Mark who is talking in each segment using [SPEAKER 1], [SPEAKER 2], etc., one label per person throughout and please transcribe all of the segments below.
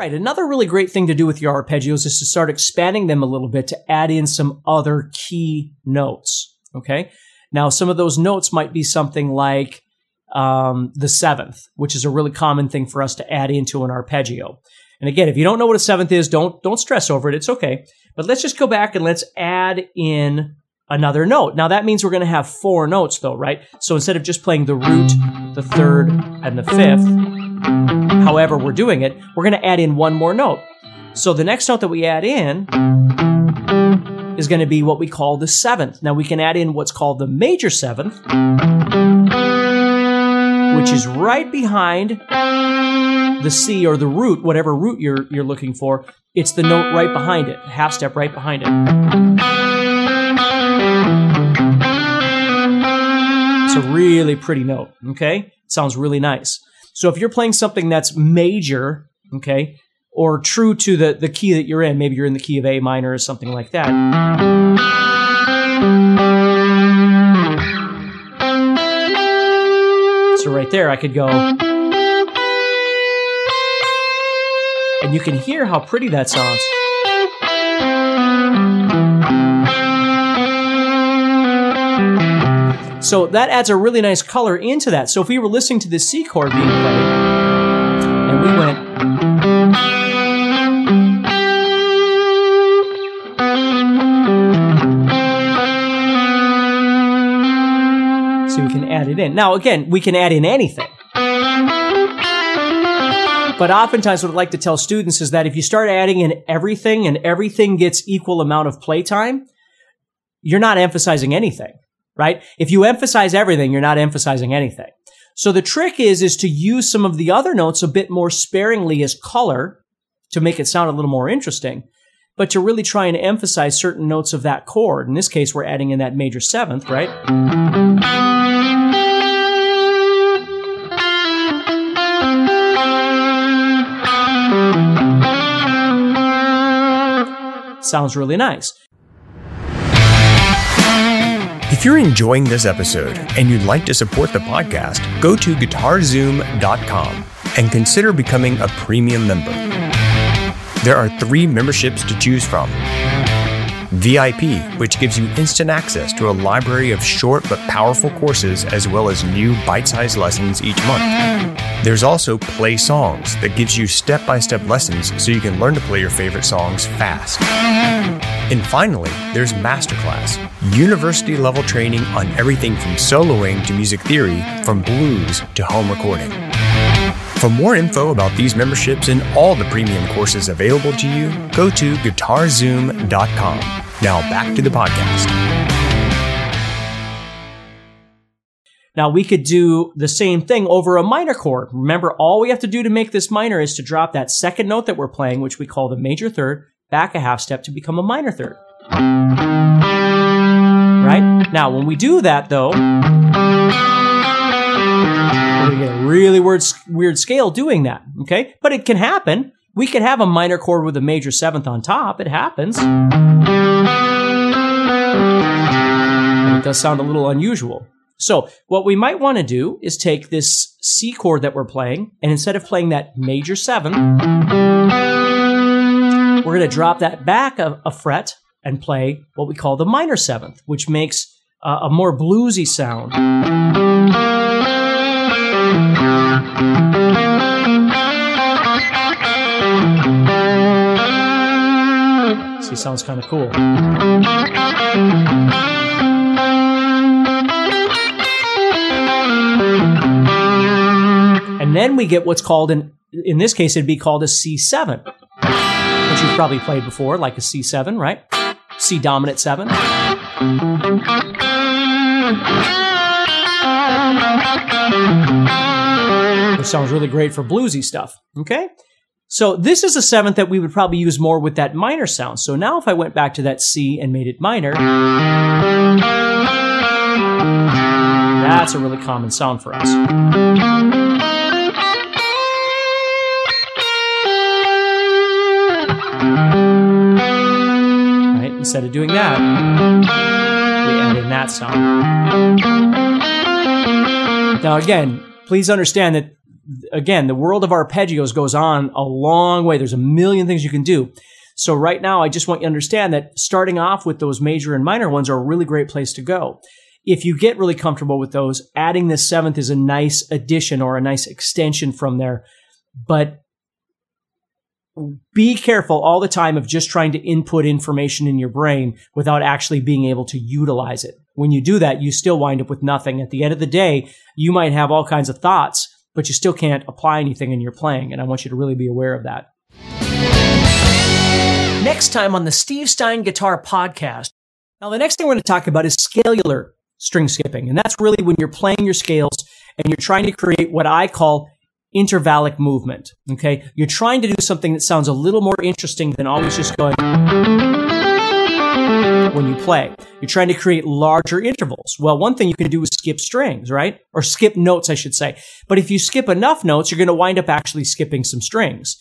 [SPEAKER 1] Right, another really great thing to do with your arpeggios is to start expanding them a little bit to add in some other key notes. Okay. Now, some of those notes might be something like um, the seventh, which is a really common thing for us to add into an arpeggio. And again, if you don't know what a seventh is, don't don't stress over it. It's okay. But let's just go back and let's add in another note. Now that means we're going to have four notes though, right? So instead of just playing the root, the third, and the fifth, however we're doing it, we're going to add in one more note. So the next note that we add in is going to be what we call the seventh. Now we can add in what's called the major seventh, which is right behind the C or the root, whatever root you're you're looking for. It's the note right behind it, half step right behind it. It's a really pretty note, okay? sounds really nice. So if you're playing something that's major, okay, or true to the, the key that you're in, maybe you're in the key of A minor or something like that. So right there, I could go. And you can hear how pretty that sounds. So that adds a really nice color into that. So if we were listening to the C chord being played, and we went. So we can add it in. Now, again, we can add in anything. But oftentimes, what I'd like to tell students is that if you start adding in everything and everything gets equal amount of playtime, you're not emphasizing anything right? If you emphasize everything, you're not emphasizing anything. So the trick is, is to use some of the other notes a bit more sparingly as color to make it sound a little more interesting, but to really try and emphasize certain notes of that chord. In this case, we're adding in that major seventh, right? Sounds really nice.
[SPEAKER 2] If you're enjoying this episode and you'd like to support the podcast, go to guitarzoom.com and consider becoming a premium member. There are three memberships to choose from. VIP, which gives you instant access to a library of short but powerful courses as well as new bite sized lessons each month. There's also Play Songs that gives you step by step lessons so you can learn to play your favorite songs fast. And finally, there's Masterclass, university level training on everything from soloing to music theory, from blues to home recording. For more info about these memberships and all the premium courses available to you, go to guitarzoom.com. Now back to the podcast.
[SPEAKER 1] Now we could do the same thing over a minor chord. Remember, all we have to do to make this minor is to drop that second note that we're playing, which we call the major third, back a half step to become a minor third. Right? Now, when we do that, though, we get a really weird, weird scale doing that. Okay? But it can happen. We could have a minor chord with a major seventh on top. It happens. And it does sound a little unusual. So, what we might want to do is take this C chord that we're playing, and instead of playing that major seventh, we're going to drop that back a, a, fret and play what we call the minor seventh, which makes uh, a more bluesy sound. See, sounds kind of cool. And then we get what's called an, in this case, it'd be called a C7 you've probably played before, like a C7, right? C dominant 7. Which sounds really great for bluesy stuff, okay? So this is a seventh that we would probably use more with that minor sound. So now if I went back to that C and made it minor, that's a really common sound for us. Instead of doing that, we add in that sound. Now again, please understand that again, the world of arpeggios goes on a long way. There's a million things you can do. So right now, I just want you to understand that starting off with those major and minor ones are a really great place to go. If you get really comfortable with those, adding this seventh is a nice addition or a nice extension from there. But be careful all the time of just trying to input information in your brain without actually being able to utilize it. When you do that, you still wind up with nothing. At the end of the day, you might have all kinds of thoughts, but you still can't apply anything in your playing. And I want you to really be aware of that. Next time on the Steve Stein Guitar Podcast. Now, the next thing we're going to talk about is scalar string skipping. And that's really when you're playing your scales and you're trying to create what I call intervallic movement. Okay. You're trying to do something that sounds a little more interesting than always just going when you play. You're trying to create larger intervals. Well, one thing you can do is skip strings, right? Or skip notes, I should say. But if you skip enough notes, you're going to wind up actually skipping some strings.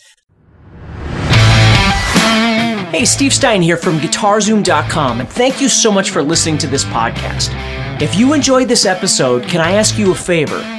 [SPEAKER 1] Hey, Steve Stein here from GuitarZoom.com, and thank you so much for listening to this podcast. If you enjoyed this episode, can I ask you a favor?